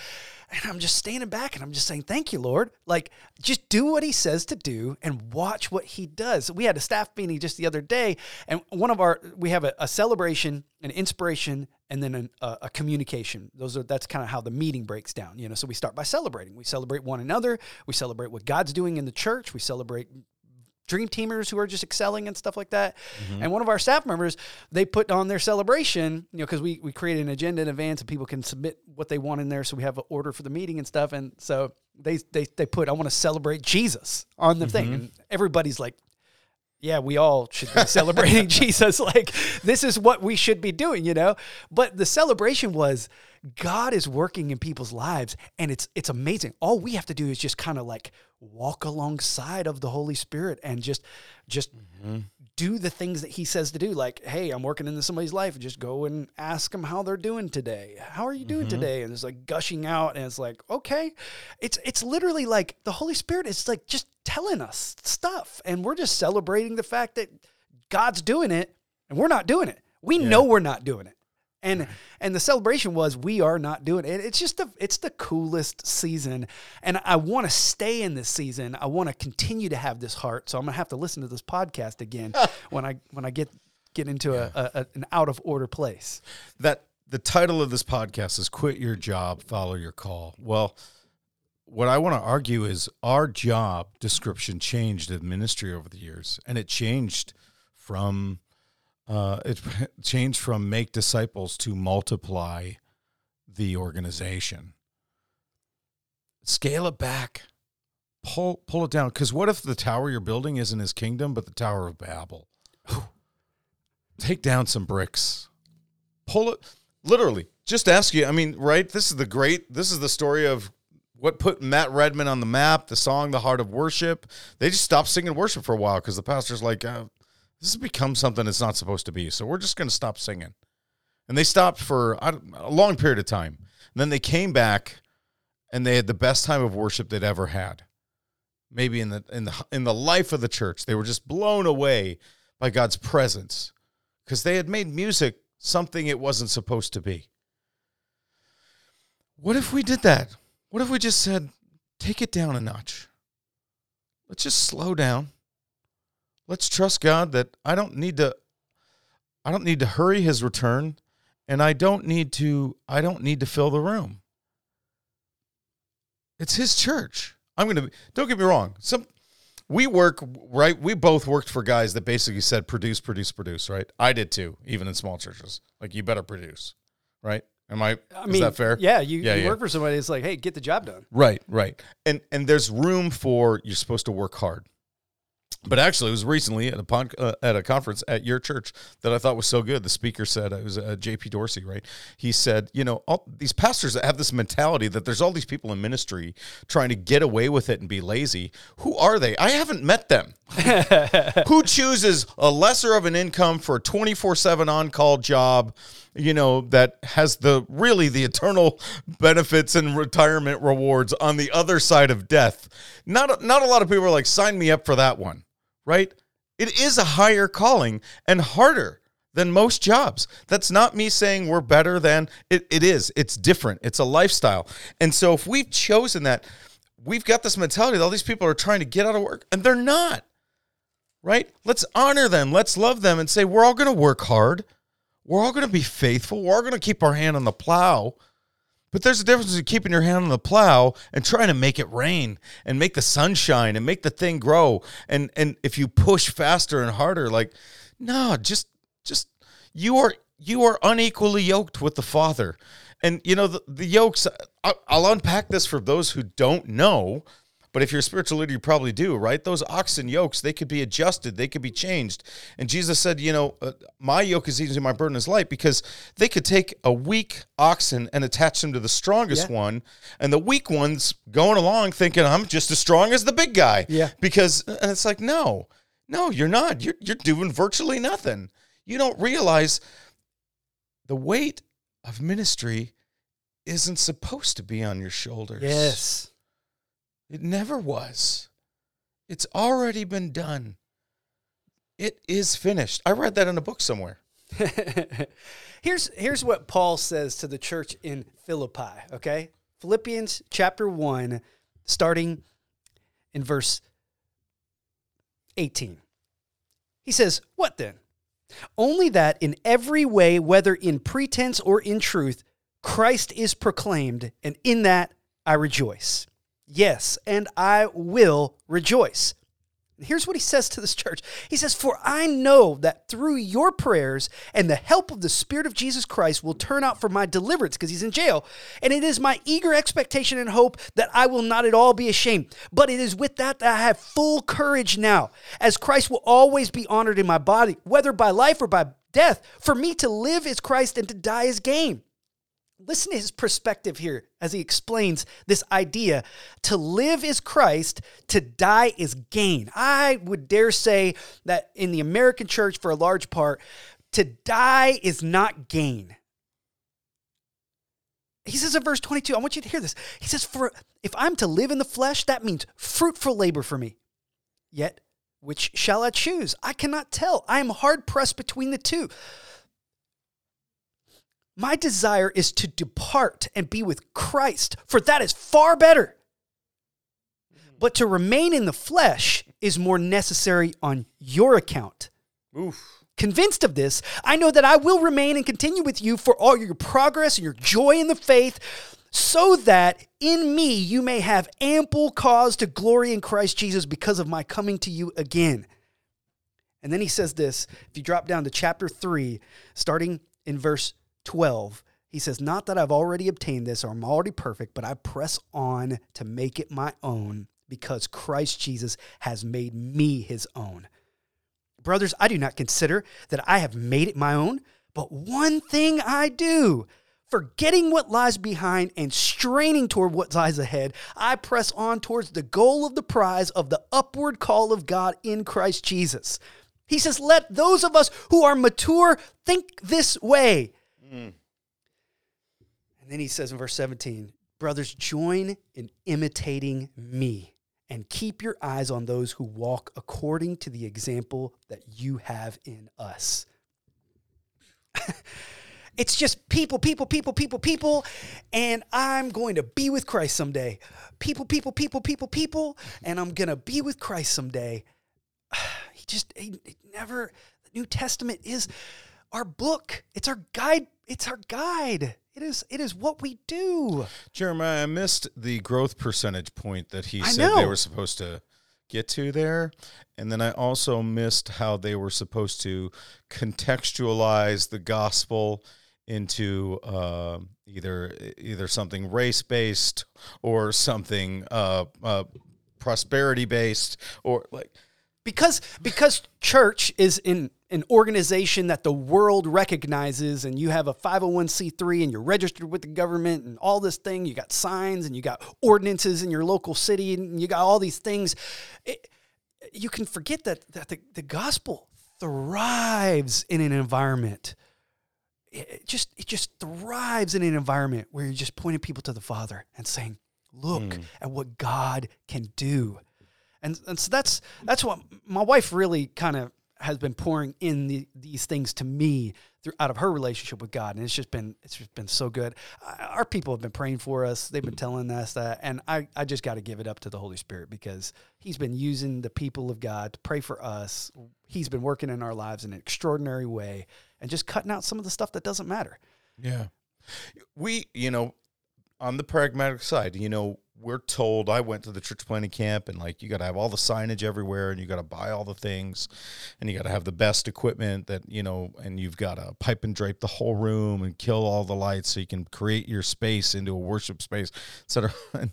[SPEAKER 1] I'm just standing back and I'm just saying, thank you, Lord. Like, just do what he says to do and watch what he does. We had a staff meeting just the other day, and one of our, we have a, a celebration, an inspiration, and then an, a, a, communication. Those are, that's kind of how the meeting breaks down, you know. So we start by celebrating. We celebrate one another. We celebrate what God's doing in the church. We celebrate dream teamers who are just excelling and stuff like that. Mm-hmm. And one of our staff members, they put on their celebration, you know, because we, we create an agenda in advance and people can submit what they want in there. So we have an order for the meeting and stuff. And so they, they, they put, I want to celebrate Jesus on the mm-hmm. thing. And everybody's like, yeah, we all should be celebrating (laughs) Jesus. Like, this is what we should be doing, you know? But the celebration was God is working in people's lives and it's it's amazing. All we have to do is just kind of like walk alongside of the Holy Spirit and just just mm-hmm. do the things that he says to do. Like, hey, I'm working into somebody's life. Just go and ask them how they're doing today. How are you doing mm-hmm. today? And it's like gushing out, and it's like, okay, it's it's literally like the Holy Spirit is like just telling us stuff, and we're just celebrating the fact that God's doing it, and we're not doing it. We yeah. know we're not doing it and and the celebration was we are not doing it. It's just the it's the coolest season, and I want to stay in this season. I want to continue to have this heart. So I'm gonna have to listen to this podcast again (laughs) when I when I get get into yeah. a, a, an out of order place.
[SPEAKER 2] That the title of this podcast is "Quit Your Job, Follow Your Call." Well. What I want to argue is our job description changed in ministry over the years, and it changed from uh, it (laughs) changed from make disciples to multiply the organization. Scale it back. Pull pull it down. Because what if the tower you're building isn't his kingdom, but the Tower of Babel? (sighs) Take down some bricks. Pull it literally. Just ask you. I mean, right? This is the great. This is the story of what put Matt Redman on the map. The song, "The Heart of Worship." They just stopped singing worship for a while because the pastor's like, uh, this has become something it's not supposed to be. So we're just going to stop singing. And they stopped for a long period of time. And then they came back and they had the best time of worship they'd ever had. Maybe in the in the in the life of the church, they were just blown away by God's presence because they had made music something it wasn't supposed to be. What if we did that? What if we just said, take it down a notch? Let's just slow down let's trust God that I don't need to I don't need to hurry his return and I don't need to I don't need to fill the room. It's his church. I'm going to don't get me wrong. Some we work right we both worked for guys that basically said produce produce produce, right? I did too, even in small churches. Like you better produce, right? Am I, I is that fair?
[SPEAKER 1] Yeah, you, yeah, you yeah. work for somebody. It's like, hey, get the job done.
[SPEAKER 2] Right, right. And and there's room for you're supposed to work hard. But actually, it was recently at a pod, uh, at a conference at your church that I thought was so good. The speaker said it was uh, J.P. Dorsey, right? He said, you know, all these pastors that have this mentality that there's all these people in ministry trying to get away with it and be lazy. Who are they? I haven't met them. (laughs) Who chooses a lesser of an income for a 24 seven on call job? You know that has the really the eternal benefits and retirement rewards on the other side of death. Not not a lot of people are like sign me up for that one right? It is a higher calling and harder than most jobs. That's not me saying we're better than it, it is. It's different. It's a lifestyle. And so if we've chosen that, we've got this mentality that all these people are trying to get out of work and they're not. Right? Let's honor them. Let's love them and say we're all going to work hard. we're all going to be faithful. We're all going to keep our hand on the plow. But there's a difference between keeping your hand on the plow and trying to make it rain and make the sun shine and make the thing grow. And and if you push faster and harder, like, no, just just you are you are unequally yoked with the Father. And you know the, the yokes. I'll unpack this for those who don't know. But if you're a spiritual leader, you probably do, right? Those oxen yokes, they could be adjusted, they could be changed. And Jesus said, you know, uh, my yoke is easy, my burden is light, because they could take a weak oxen and attach them to the strongest
[SPEAKER 1] Yeah.
[SPEAKER 2] one, and the weak one's going along thinking, I'm just as strong as the big guy.
[SPEAKER 1] Yeah.
[SPEAKER 2] Because, and it's like, no, no, you're not. You're, you're doing virtually nothing. You don't realize the weight of ministry isn't supposed to be on your shoulders.
[SPEAKER 1] Yes.
[SPEAKER 2] It never was. It's already been done. It is finished. I read that in a book somewhere. (laughs)
[SPEAKER 1] here's here's what Paul says to the church in Philippi, okay? Philippians chapter 1 starting in verse 18. He says, "What then? Only that in every way whether in pretense or in truth Christ is proclaimed, and in that I rejoice. Yes, and I will rejoice." Here's what he says to this church. He says, For I know that through your prayers and the help of the Spirit of Jesus Christ will turn out for my deliverance, because he's in jail. And it is my eager expectation and hope that I will not at all be ashamed. But it is with that that I have full courage now, as Christ will always be honored in my body, whether by life or by death. For me to live is Christ and to die is gain. Listen to his perspective here as he explains this idea. To live is Christ, to die is gain. I would dare say that in the American church, for a large part, to die is not gain. He says in verse 22, I want you to hear this. He says, For if I'm to live in the flesh, that means fruitful labor for me. Yet, which shall I choose? I cannot tell. I am hard pressed between the two. My desire is to depart and be with Christ, for that is far better. Mm-hmm. But to remain in the flesh is more necessary on your account.
[SPEAKER 2] Oof.
[SPEAKER 1] Convinced of this, I know that I will remain and continue with you for all your progress and your joy in the faith, so that in me you may have ample cause to glory in Christ Jesus because of my coming to you again. And then he says this if you drop down to chapter 3, starting in verse 12, he says, Not that I've already obtained this or I'm already perfect, but I press on to make it my own because Christ Jesus has made me his own. Brothers, I do not consider that I have made it my own, but one thing I do. Forgetting what lies behind and straining toward what lies ahead, I press on towards the goal of the prize of the upward call of God in Christ Jesus. He says, Let those of us who are mature think this way. Mm. And then he says in verse 17, Brothers, join in imitating me and keep your eyes on those who walk according to the example that you have in us. (laughs) it's just people, people, people, people, people, and I'm going to be with Christ someday. People, people, people, people, people, and I'm going to be with Christ someday. (sighs) He just, he, he never, the New Testament is our book. It's our guide. It's our guide. It is, it is what we do.
[SPEAKER 2] Jeremiah, I missed the growth percentage point that he
[SPEAKER 1] I
[SPEAKER 2] said they were supposed to get to there. And then I also missed how they were supposed to contextualize the gospel into uh, either either something race based or something uh, uh, prosperity based or like
[SPEAKER 1] because because church is in an organization that the world recognizes and you have a 501c3 and you're registered with the government and all this thing you got signs and you got ordinances in your local city and you got all these things it, you can forget that that the, the gospel thrives in an environment. It just it just thrives in an environment where you're just pointing people to the father and saying look hmm. at what god can do and, and so that's that's what my wife really kind of has been pouring in the, these things to me through, out of her relationship with God, and it's just been it's just been so good. Our people have been praying for us; they've been telling us that, and I I just got to give it up to the Holy Spirit because He's been using the people of God to pray for us. He's been working in our lives in an extraordinary way, and just cutting out some of the stuff that doesn't matter.
[SPEAKER 2] Yeah. We, you know, on the pragmatic side, you know, we're told I went to the church planting camp and like you got to have all the signage everywhere and you got to buy all the things and you got to have the best equipment that, you know, and you've got to pipe and drape the whole room and kill all the lights so you can create your space into a worship space, etc. (laughs) And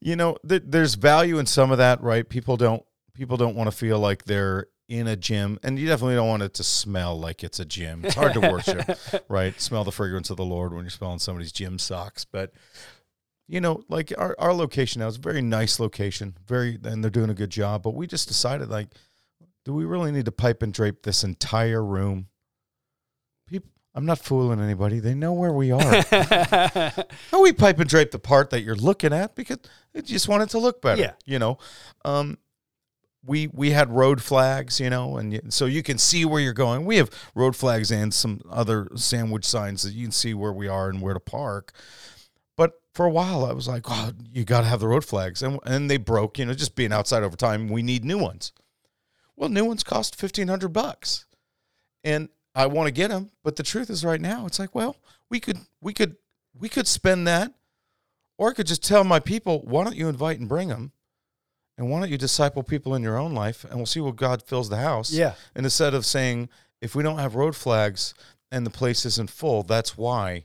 [SPEAKER 2] you know, th- there's value in some of that, right? People don't people don't want to feel like they're in a gym and you definitely don't want it to smell like it's a gym it's hard to worship (laughs) right smell the fragrance of the lord when you're smelling somebody's gym socks but you know like our, our location now is a very nice location very and they're doing a good job but we just decided like do we really need to pipe and drape this entire room people i'm not fooling anybody they know where we are (laughs) no, we pipe and drape the part that you're looking at because I just want it to look better.
[SPEAKER 1] Yeah.
[SPEAKER 2] You know, um, we we had road flags, you know, and so you can see where you're going. We have road flags and some other sandwich signs that you can see where we are and where to park. For a while, I was like, "Oh, you got to have the road flags," and and they broke. You know, just being outside over time, we need new ones. Well, new ones cost fifteen hundred bucks, and I want to get them. But the truth is, right now, it's like, well, we could we could we could spend that, or I could just tell my people, why don't you invite and bring them, and why don't you disciple people in your own life, and we'll see what God fills the house.
[SPEAKER 1] Yeah.
[SPEAKER 2] And instead of saying, if we don't have road flags and the place isn't full, that's why.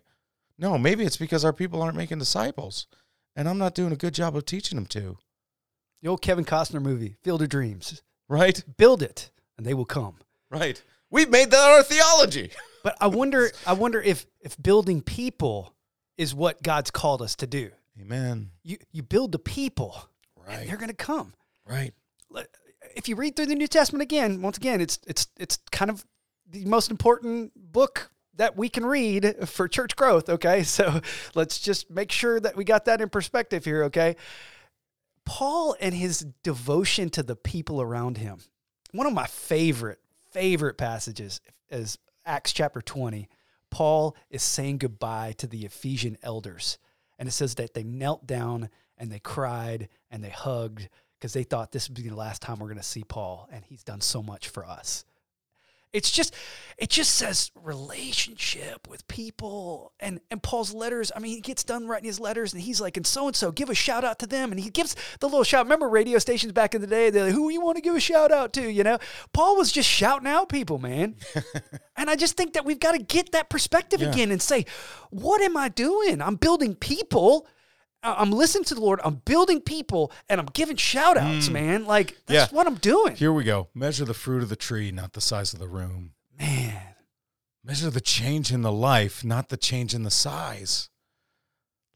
[SPEAKER 2] No, maybe it's because our people aren't making disciples, and I'm not doing a good job of teaching them to.
[SPEAKER 1] The old Kevin Costner movie, Field of Dreams.
[SPEAKER 2] Right.
[SPEAKER 1] Build it, and they will come.
[SPEAKER 2] Right. We've made that our theology. (laughs)
[SPEAKER 1] But I wonder, I wonder if if building people is what God's called us to do.
[SPEAKER 2] Amen.
[SPEAKER 1] You you build the people, and
[SPEAKER 2] Right.
[SPEAKER 1] they're going to come.
[SPEAKER 2] Right.
[SPEAKER 1] If you read through the New Testament again, once again, it's it's it's kind of the most important book that we can read for church growth. Okay, (laughs) so let's just make sure that we got that in perspective here. Okay, Paul and his devotion to the people around him. One of my favorite favorite passages is Acts chapter twenty. Paul is saying goodbye to the Ephesian elders. And it says that they knelt down and they cried and they hugged because they thought this would be the last time we're going to see Paul. And he's done so much for us. It's just, it just says relationship with people. And and Paul's letters, I mean, he gets done writing his letters and he's like, and so and so, give a shout out to them. And he gives the little shout. Remember radio stations back in the day? They're like, who you want to give a shout out to? You know? Paul was just shouting out people, man. (laughs) and I just think that we've got to get that perspective
[SPEAKER 2] Yeah.
[SPEAKER 1] again and say, what am I doing? I'm building people. I'm listening to the Lord. I'm building people and I'm giving shout outs, mm. man. Like, that's
[SPEAKER 2] Yeah.
[SPEAKER 1] what I'm doing.
[SPEAKER 2] Here we go. Measure the fruit of the tree, not the size of the room.
[SPEAKER 1] Man.
[SPEAKER 2] Measure the change in the life, not the change in the size.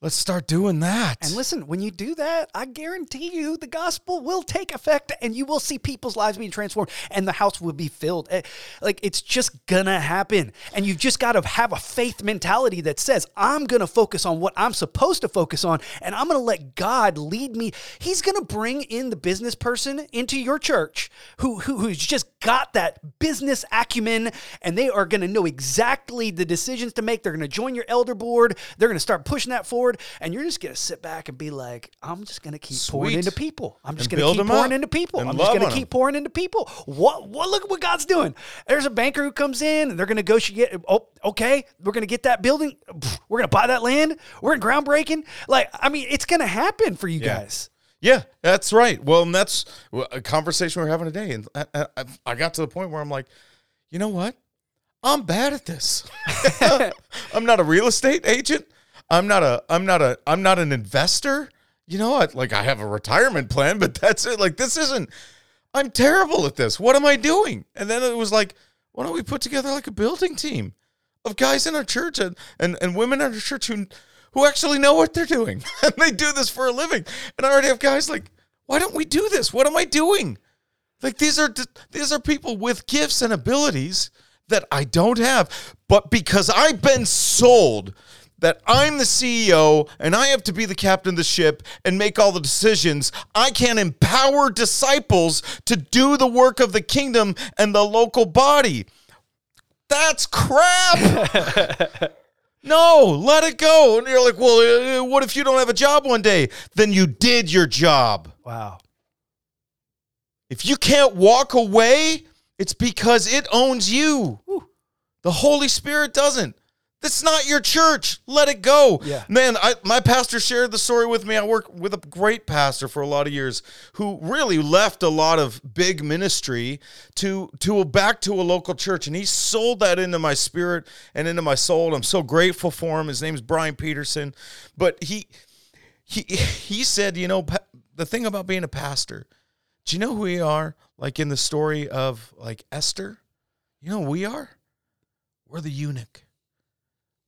[SPEAKER 2] Let's start doing that.
[SPEAKER 1] And listen, when you do that, I guarantee you the gospel will take effect and you will see people's lives being transformed and the house will be filled. Eh, Like it's just gonna happen. And you've just got to have a faith mentality that says, I'm gonna focus on what I'm supposed to focus on and I'm gonna let God lead me. He's gonna bring in the business person into your church who, who who's just got that business acumen and they are gonna know exactly the decisions to make. They're gonna join your elder board, they're gonna start pushing that forward, and you're just gonna sit back and be like, I'm just gonna keep pouring into people. I'm just
[SPEAKER 2] And
[SPEAKER 1] gonna keep pouring into people. I'm just gonna keep pouring into people. What what look at what God's doing. There's a banker who comes in and they're gonna negotiate. Oh, okay, we're gonna get that building. (sniffs) We're gonna buy that land. We're in groundbreaking. Like, I mean, it's gonna happen for you
[SPEAKER 2] Yeah.
[SPEAKER 1] guys.
[SPEAKER 2] Yeah, that's right. Well, and that's a conversation we're having today. And I, I, I got to the point where I'm like, you know what? I'm bad at this. (laughs) (laughs) I'm not a real estate agent. I'm not a. I'm not a. I'm not an investor. You know, what? like I have a retirement plan, but that's it. Like this isn't. I'm terrible at this. What am I doing? And then it was like, why don't we put together like a building team of guys in our church and and, and women in our church who who actually know what they're doing (laughs) and they do this for a living. And I already have guys like, why don't we do this? What am I doing? Like these are these are people with gifts and abilities that I don't have, but because I've been sold that I'm the CEO and I have to be the captain of the ship and make all the decisions. I can't empower disciples to do the work of the kingdom and the local body. That's crap. (laughs) no, let it go. And you're like, well, uh, what if you don't have a job one day? Then you did your job.
[SPEAKER 1] Wow.
[SPEAKER 2] If you can't walk away, it's because it owns you. The Holy Spirit doesn't. That's not your church. Let it go.
[SPEAKER 1] Yeah.
[SPEAKER 2] Man, I, my pastor shared the story with me. I work with a great pastor for a lot of years who really left a lot of big ministry to to back to a local church and he sold that into my spirit and into my soul. I'm so grateful for him. His name's Brian Peterson. But he he (laughs) he said, you know, the thing about being a pastor, do you know who we are? Like in the story of like Esther, you know who we are? We're the eunuch.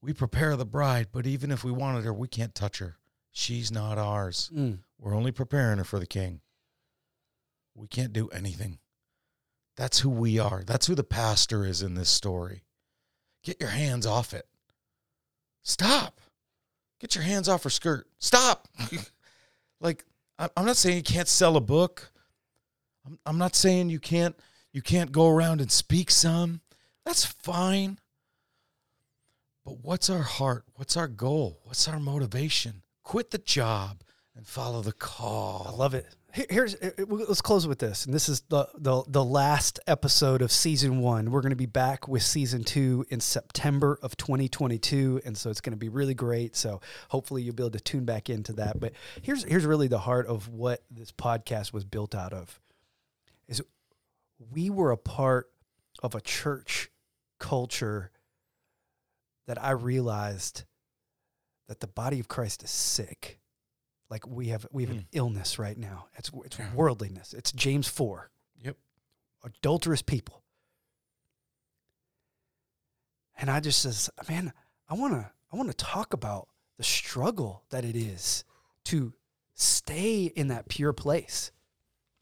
[SPEAKER 2] We prepare the bride, but even if we wanted her, we can't touch her. She's not ours.
[SPEAKER 1] Mm.
[SPEAKER 2] We're only preparing her for the king. We can't do anything. That's who we are. That's who the pastor is in this story. Get your hands off it. Stop. Get your hands off her skirt. Stop. (laughs) like I'm not saying you can't sell a book. I'm, I'm not saying you can't you can't go around and speak some. That's fine. But what's our heart? What's our goal? What's our motivation? Quit the job and follow the call.
[SPEAKER 1] I love it. Here's uh, uh, let's close with this, and this is the the the last episode of season one. We're going to be back with season two in September of 2022, and so it's going to be really great. So hopefully you'll be able to tune back into that. But here's here's really the heart of what this podcast was built out of. Is we were a part of a church culture that I realized that the body of Christ is sick. Like we have we have an hmm. illness right now. It's it's worldliness. It's James four.
[SPEAKER 2] Yep.
[SPEAKER 1] Adulterous people. And I just says, man, I wanna I wanna talk about the struggle that it is to stay in that pure place.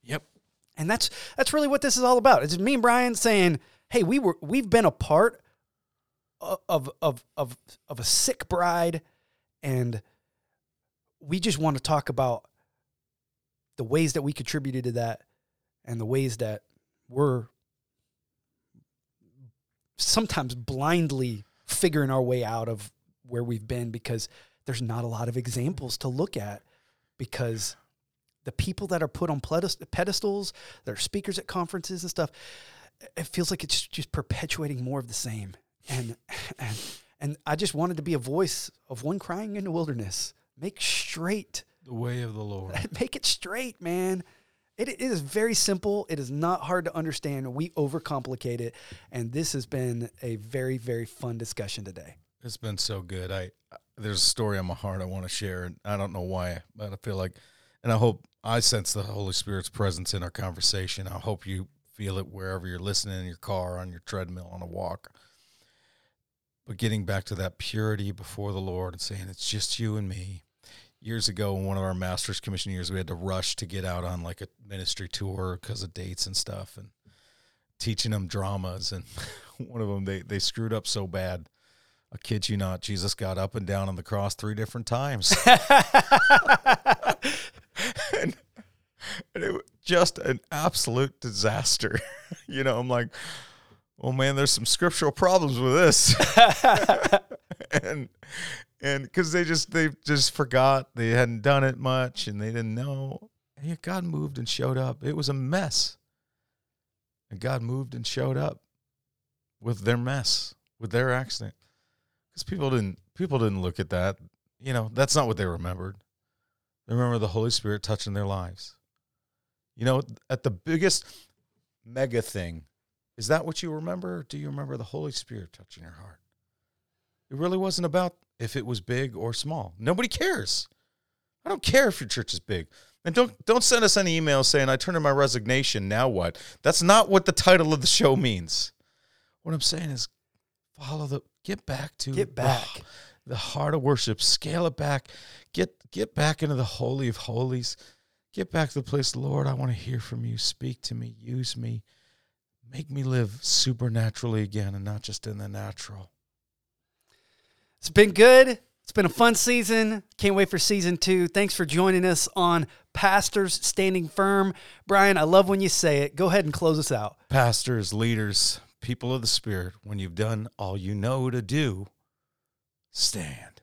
[SPEAKER 2] Yep.
[SPEAKER 1] And that's that's really what this is all about. It's me and Brian saying, "Hey, we were we've been a part o- of of of of a sick bride, and we just want to talk about the ways that we contributed to that, and the ways that we're sometimes blindly figuring our way out of where we've been because there's not a lot of examples to look at because the people that are put on pedestals, that are speakers at conferences and stuff, it feels like it's just perpetuating more of the same. And (laughs) and and I just wanted to be a voice of one crying in the wilderness. Make straight,
[SPEAKER 2] The way of the Lord. (laughs)
[SPEAKER 1] make it straight, man. It, it is very simple. It is not hard to understand. We overcomplicate it, and this has been a very very fun discussion today.
[SPEAKER 2] It's been so good. I there's a story on my heart I want to share, and I don't know why, but I feel like, and I hope I sense the Holy Spirit's presence in our conversation. I hope you feel it wherever you're listening in your car, on your treadmill, on a walk. But getting back to that purity before the Lord and saying it's just you and me. Years ago, in one of our master's commission years, we had to rush to get out on like a ministry tour because of dates and stuff, and teaching them dramas. And (laughs) one of them, they they screwed up so bad. I kid you not, Jesus got up and down on the cross three different times. (laughs) and, and it was just an absolute disaster. (laughs) you know, I'm like, oh man, there's some scriptural problems with this. (laughs) and and because they just they just forgot they hadn't done it much and they didn't know. And yet God moved and showed up. It was a mess. And God moved and showed up with their mess, with their accident because people didn't people didn't look at that. You know, that's not what they remembered. They remember the Holy Spirit touching their lives. You know, at the biggest mega thing, is that what you remember? Do you remember the Holy Spirit touching your heart? It really wasn't about if it was big or small. Nobody cares. I don't care if your church is big. And don't don't send us any emails saying I turned in my resignation. Now what? That's not what the title of the show means. What I'm saying is follow the get back to
[SPEAKER 1] Get
[SPEAKER 2] the-
[SPEAKER 1] back.
[SPEAKER 2] the, heart of worship scale it back get get back into the holy of holies get back to the place lord i want to hear from you speak to me use me make me live supernaturally again and not just in the natural
[SPEAKER 1] It's been good. It's been a fun season. Can't wait for season two. Thanks for joining us on Pastors Standing Firm. Brian, I love when you say it. Go ahead and close us out.
[SPEAKER 2] Pastors, leaders, people of the Spirit, when you've done all you know to do, stand.